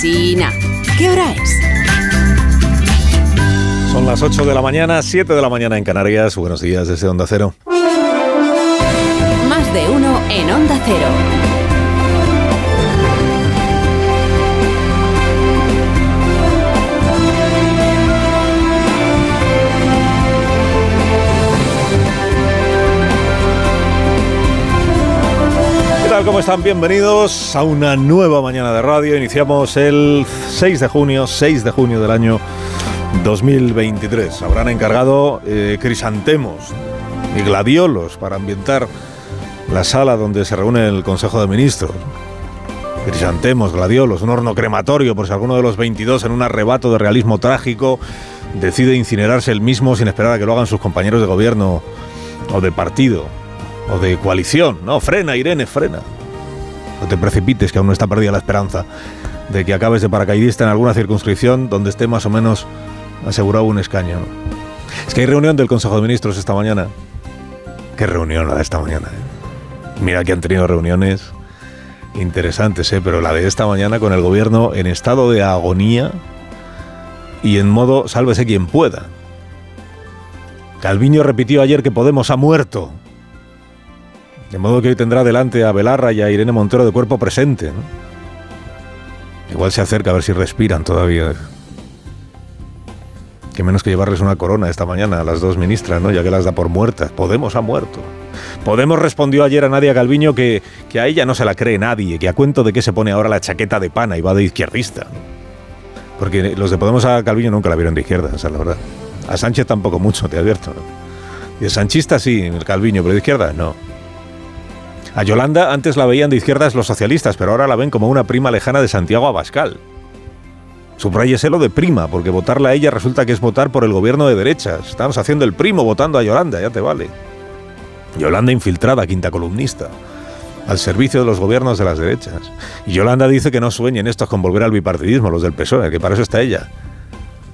¿Qué hora es? Son las 8 de la mañana, 7 de la mañana en Canarias. Buenos días desde Onda Cero. Más de uno en Onda Cero. ¿Cómo están? Bienvenidos a una nueva mañana de radio. Iniciamos el 6 de junio, 6 de junio del año 2023. Habrán encargado eh, crisantemos y gladiolos para ambientar la sala donde se reúne el Consejo de Ministros. Crisantemos, gladiolos, un horno crematorio por si alguno de los 22 en un arrebato de realismo trágico decide incinerarse el mismo sin esperar a que lo hagan sus compañeros de gobierno o de partido o de coalición. No, frena, Irene, frena. No te precipites, que aún no está perdida la esperanza de que acabes de paracaidista en alguna circunscripción donde esté más o menos asegurado un escaño. Es que hay reunión del Consejo de Ministros esta mañana. ¿Qué reunión la de esta mañana? eh? Mira que han tenido reuniones interesantes, ¿eh? pero la de esta mañana con el gobierno en estado de agonía y en modo sálvese quien pueda. Calviño repitió ayer que Podemos ha muerto. De modo que hoy tendrá delante a Belarra y a Irene Montero de cuerpo presente. ¿no? Igual se acerca a ver si respiran todavía. Que menos que llevarles una corona esta mañana a las dos ministras, ¿no? Ya que las da por muertas. Podemos ha muerto. Podemos respondió ayer a Nadia Calviño que, que a ella no se la cree nadie, que a cuento de que se pone ahora la chaqueta de pana y va de izquierdista. Porque los de Podemos a Calviño nunca la vieron de izquierda, esa es la verdad. A Sánchez tampoco mucho, te advierto. Y de sanchista sí, el Calviño, pero de izquierda no. A Yolanda antes la veían de izquierdas los socialistas, pero ahora la ven como una prima lejana de Santiago Abascal. Subrayeselo de prima, porque votarla a ella resulta que es votar por el gobierno de derechas. Estamos haciendo el primo votando a Yolanda, ya te vale. Yolanda infiltrada, quinta columnista, al servicio de los gobiernos de las derechas. Y Yolanda dice que no sueñen estos con volver al bipartidismo, los del PSOE, que para eso está ella.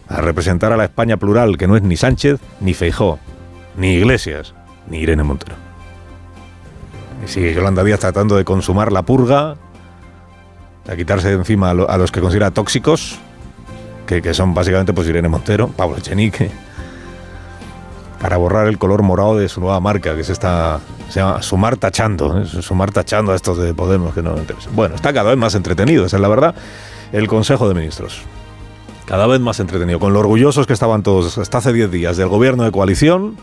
A representar a la España plural, que no es ni Sánchez, ni Feijó, ni Iglesias, ni Irene Montero. Y sigue Yolanda Díaz tratando de consumar la purga, a quitarse de encima a, lo- a los que considera tóxicos, que, son básicamente pues Irene Montero, Pablo Echenique, para borrar el color morado de su nueva marca, que se está se llama Sumar Tachando, ¿eh? Sumar Tachando a estos de Podemos que no me. Bueno, está cada vez más entretenido, esa es la verdad, el Consejo de Ministros. Cada vez más entretenido, con lo orgullosos que estaban todos hasta hace 10 días del gobierno de coalición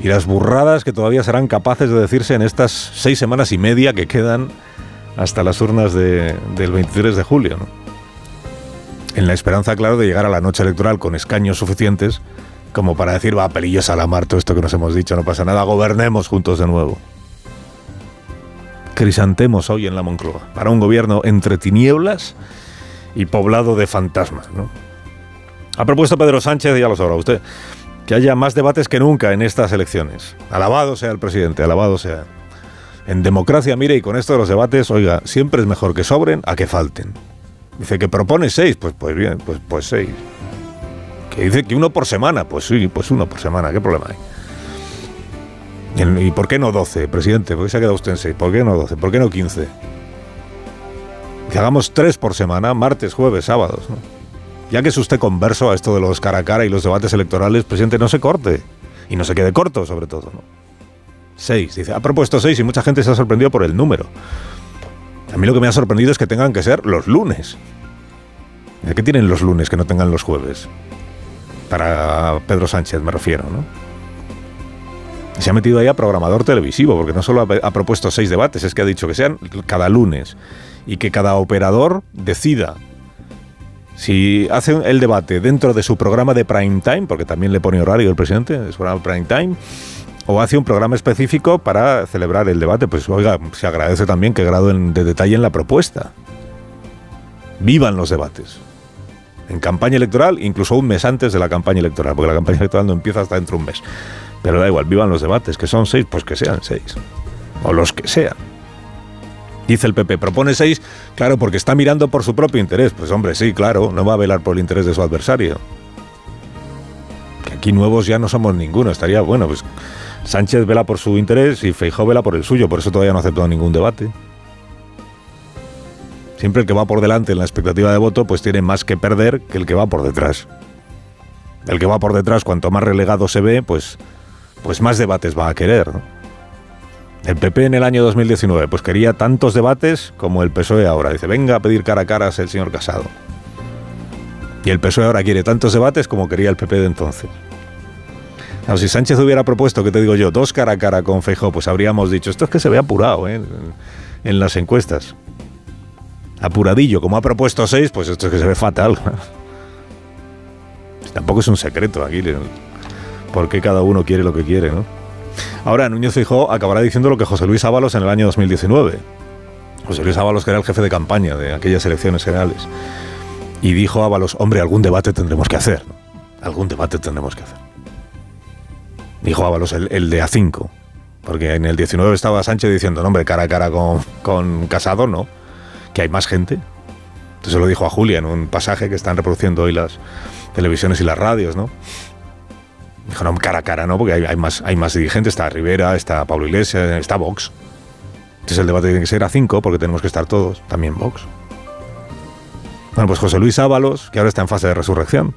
y las burradas que todavía serán capaces de decirse en estas seis semanas y media que quedan hasta las urnas de- del 23 de julio. ¿no? En la esperanza, claro, de llegar a la noche electoral con escaños suficientes como para decir, va, pelillos a la mar, todo esto que nos hemos dicho, no pasa nada, gobernemos juntos de nuevo. Crisantemos hoy en la Moncloa, para un gobierno entre tinieblas y poblado de fantasmas. ¿no? Ha propuesto Pedro Sánchez, ya lo sabrá usted, que haya más debates que nunca en estas elecciones. Alabado sea el presidente, alabado sea. En democracia, mire, y con esto de los debates, oiga, siempre es mejor que sobren a que falten. Dice que propone seis, pues, pues bien, pues, pues seis. Que dice que uno por semana, pues sí, pues uno por semana, ¿qué problema hay? ¿Y el- ¿Y por qué no 12, presidente? ¿Por qué se ha quedado usted en seis? ¿Por qué no 12? ¿Por qué no 15? Que hagamos tres por semana, martes, jueves, sábados, ¿no? Ya que es usted converso a esto de los cara a cara y los debates electorales, presidente, no se corte. Y no se quede corto, sobre todo. Seis, dice. Ha propuesto seis y mucha gente se ha sorprendido por el número. A mí lo que me ha sorprendido es que tengan que ser los lunes. ¿De qué tienen los lunes que no tengan los jueves? Para Pedro Sánchez me refiero, ¿no? Se ha metido ahí a programador televisivo, porque no solo ha propuesto seis debates, es que ha dicho que sean cada lunes y que cada operador decida si hace el debate dentro de su programa de prime time, porque también le pone horario el presidente, de su programa prime time, o hace un programa específico para celebrar el debate, pues oiga, se agradece también que grado en- de detalle en la propuesta. Vivan los debates. En campaña electoral, incluso un mes antes de la campaña electoral, porque la campaña electoral no empieza hasta dentro de un mes. Pero da igual, vivan los debates, que son seis, pues que sean seis. O los que sean. Dice el PP, propone seis, claro, porque está mirando por su propio interés. Pues hombre, sí, claro, no va a velar por el interés de su adversario. Que aquí nuevos ya no somos ninguno, estaría bueno, pues Sánchez vela por su interés y Feijó vela por el suyo, por eso todavía no ha aceptado ningún debate. Siempre el que va por delante en la expectativa de voto, pues tiene más que perder que el que va por detrás. El que va por detrás, cuanto más relegado se ve, pues, pues más debates va a querer. ¿no? El PP en el año 2019 pues quería tantos debates como el PSOE ahora. Dice, venga a pedir cara a cara el señor Casado. Y el PSOE ahora quiere tantos debates como quería el PP de entonces. si Sánchez hubiera propuesto, que te digo yo, dos cara a cara con Feijóo, pues habríamos dicho, esto es que se ve apurado ¿eh? en las encuestas. Apuradillo, como ha propuesto seis, pues esto es que se ve fatal. Tampoco es un secreto aquí, porque cada uno quiere lo que quiere, ¿no? Ahora, Núñez Fijó acabará diciendo lo que José Luis Ábalos en el año 2019. José Luis Ábalos, que era el jefe de campaña de aquellas elecciones generales. Y dijo Ábalos, hombre, algún debate tendremos que hacer. Algún debate tendremos que hacer. Dijo Ábalos, el, de A5. Porque en el 19 estaba Sánchez diciendo, no, hombre, cara a cara con, con Casado, no. Que hay más gente. Entonces lo dijo a Julia en un pasaje que están reproduciendo hoy las televisiones y las radios, ¿no? Dijo, no, cara a cara, ¿no? Porque hay, más, hay más dirigentes, está Rivera, está Pablo Iglesias, está Vox. Entonces el debate tiene que ser a cinco porque tenemos que estar todos, también Vox. Bueno, pues José Luis Ábalos, que ahora está en fase de resurrección.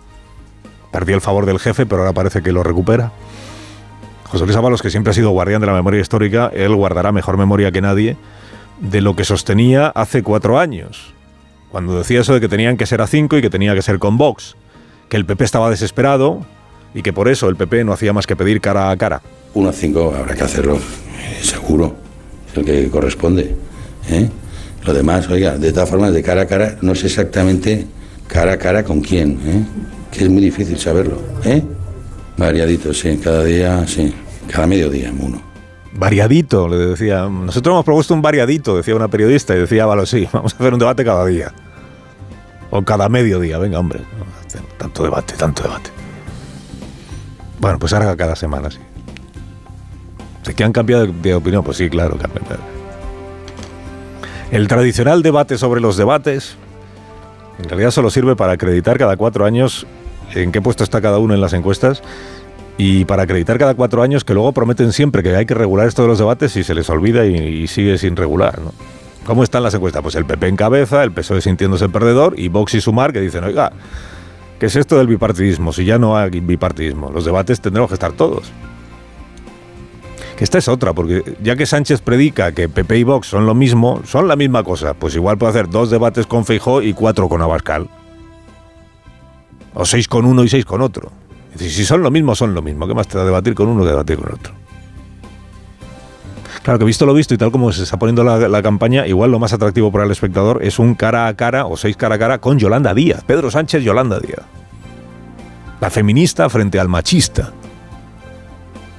Perdió el favor del jefe, pero ahora parece que lo recupera. José Luis Ábalos, que siempre ha sido guardián de la memoria histórica, él guardará mejor memoria que nadie de lo que sostenía hace cuatro años, cuando decía eso de que tenían que ser a cinco y que tenía que ser con Vox, que el PP estaba desesperado, y que por eso el PP no hacía más que pedir cara a cara. Uno a cinco habrá que hacerlo, eh, seguro, es el que corresponde. ¿eh? Lo demás, oiga, de todas formas, de cara a cara, no sé exactamente cara a cara con quién, ¿eh? que es muy difícil saberlo. ¿eh? Variadito, sí, cada día, sí, cada mediodía uno. Variadito, le decía. Nosotros hemos propuesto un variadito, decía una periodista, y decía, vale, sí, vamos a hacer un debate cada día. O cada mediodía, venga, hombre. Tanto debate, tanto debate. Bueno, pues ahora cada semana, sí. ¿De que han cambiado de, opinión? Pues sí, claro, El tradicional debate sobre los debates en realidad solo sirve para acreditar cada cuatro años en qué puesto está cada uno en las encuestas y para acreditar cada cuatro años que luego prometen siempre que hay que regular esto de los debates y se les olvida y, sigue sin regular. ¿no? ¿Cómo están las encuestas? Pues el PP en cabeza, el PSOE sintiéndose el perdedor y Vox y Sumar que dicen, oiga, ¿Qué es esto del bipartidismo? Si ya no hay bipartidismo, los debates tendremos que estar todos. Que esta es otra, porque ya que Sánchez predica que PP y Vox son lo mismo, son la misma cosa, pues igual puede hacer dos debates con Feijó y cuatro con Abascal. O seis con uno y seis con otro. si son lo mismo, son lo mismo. ¿Qué más te da debatir con uno que debatir con otro? Claro que visto lo visto y tal como se está poniendo la, campaña, igual lo más atractivo para el espectador es un cara a cara o seis cara a cara con Yolanda Díaz, Pedro Sánchez Yolanda Díaz. La feminista frente al machista.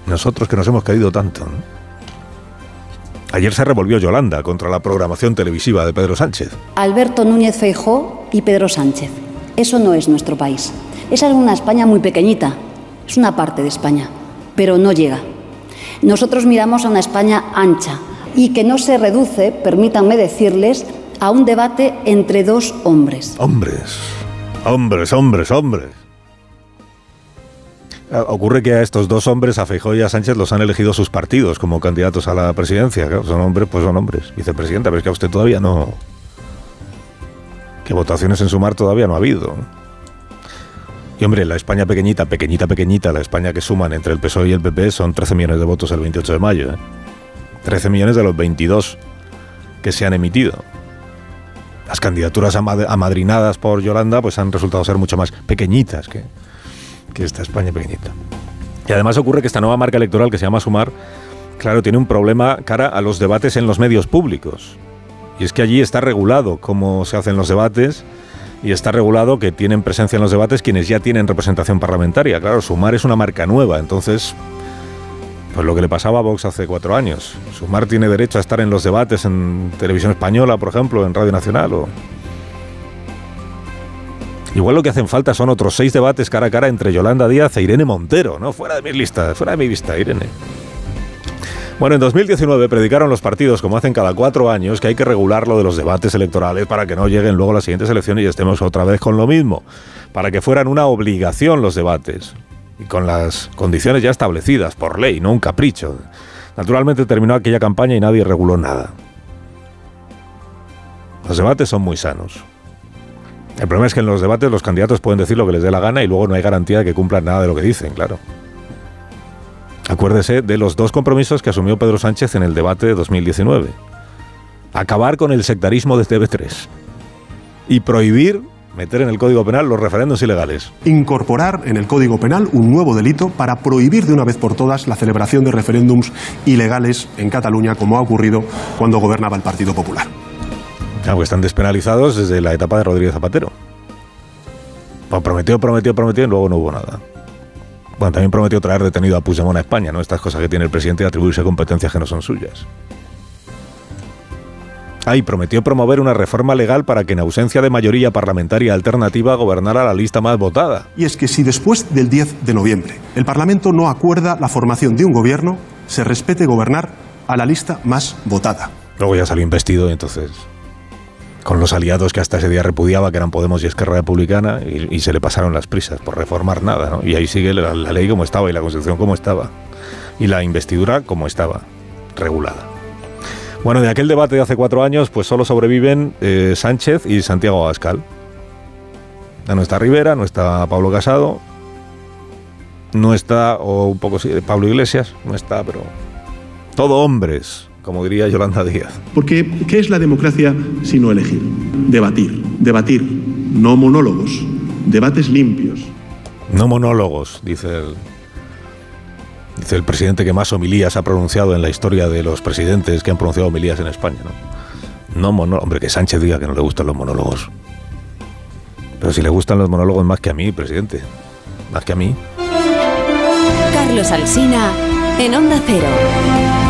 Nosotros que nos hemos caído tanto. Ayer se revolvió Yolanda contra la programación televisiva de Pedro Sánchez. Alberto Núñez Feijó y Pedro Sánchez. Eso no es nuestro país. Es una España muy pequeñita. Es una parte de España, pero no llega. Nosotros miramos a una España ancha y que no se reduce, permítanme decirles, a un debate entre dos hombres. Hombres, hombres, hombres, hombres. Ah, ocurre que a estos dos hombres, a Feijóo y a Sánchez, los han elegido sus partidos como candidatos a la presidencia. son hombres, pues son hombres. Vicepresidenta, pero es que a usted todavía no... Que votaciones en sumar todavía no ha habido. Y hombre, la España pequeñita, pequeñita, pequeñita, la España que suman entre el PSOE y el PP son 13 millones de votos el 28 de mayo. 13 ¿eh? millones de los 22 que se han emitido. Las candidaturas amadrinadas por Yolanda pues han resultado ser mucho más pequeñitas que, que esta España pequeñita. Y además ocurre que esta nueva marca electoral que se llama Sumar, claro, tiene un problema cara a los debates en los medios públicos. Y es que allí está regulado cómo se hacen los debates y está regulado que tienen presencia en los debates quienes ya tienen representación parlamentaria. Claro, Sumar es una marca nueva, entonces, pues lo que le pasaba a Vox hace cuatro años. Sumar tiene derecho a estar en los debates en televisión española, por ejemplo, en Radio Nacional o... Igual lo que hacen falta son otros seis debates cara a cara entre Yolanda Díaz e Irene Montero, ¿no? Fuera de mi lista, fuera de mi vista, Irene. Bueno, en 2019 predicaron los partidos, como hacen cada cuatro años, que hay que regular lo de los debates electorales para que no lleguen luego las siguientes elecciones y estemos otra vez con lo mismo, para que fueran una obligación los debates y con las condiciones ya establecidas por ley, no un capricho. Naturalmente terminó aquella campaña y nadie reguló nada. Los debates son muy sanos. El problema es que en los debates los candidatos pueden decir lo que les dé la gana y luego no hay garantía de que cumplan nada de lo que dicen, claro. Acuérdese de los dos compromisos que asumió Pedro Sánchez en el debate de 2019. Acabar con el sectarismo de TV3 y prohibir meter en el Código Penal los referendos ilegales. Incorporar en el Código Penal un nuevo delito para prohibir de una vez por todas la celebración de referéndums ilegales en Cataluña, como ha ocurrido cuando gobernaba el Partido Popular. Claro, están despenalizados desde la etapa de Rodríguez Zapatero. Pues prometió, prometió, prometió y luego no hubo nada. Bueno, también prometió traer detenido a Puigdemont a España, ¿no? Estas cosas que tiene el presidente de atribuirse competencias que no son suyas. Ah, y prometió promover una reforma legal para que en ausencia de mayoría parlamentaria alternativa gobernara la lista más votada. Y es que si después del 10 de noviembre el Parlamento no acuerda la formación de un gobierno, se respete gobernar a la lista más votada. Luego ya salió investido y entonces con los aliados que hasta ese día repudiaba, que eran Podemos y Esquerra Republicana, y, se le pasaron las prisas por reformar nada, ¿no? Y ahí sigue la, ley como estaba y la Constitución como estaba, y la investidura como estaba, regulada. Bueno, de aquel debate de hace cuatro años, pues solo sobreviven eh, Sánchez y Santiago Abascal. No está Rivera, no está Pablo Casado, no está, o un poco sí, Pablo Iglesias, no está, pero todo hombres como diría Yolanda Díaz. Porque, ¿qué es la democracia sino elegir? Debatir, debatir, no monólogos, debates limpios. No monólogos, dice el, dice el presidente que más homilías ha pronunciado en la historia de los presidentes que han pronunciado homilías en España. No, no monólogos. Hombre, que Sánchez diga que no le gustan los monólogos. Pero si le gustan los monólogos más que a mí, presidente. Más que a mí. Carlos Alsina, en Onda Cero.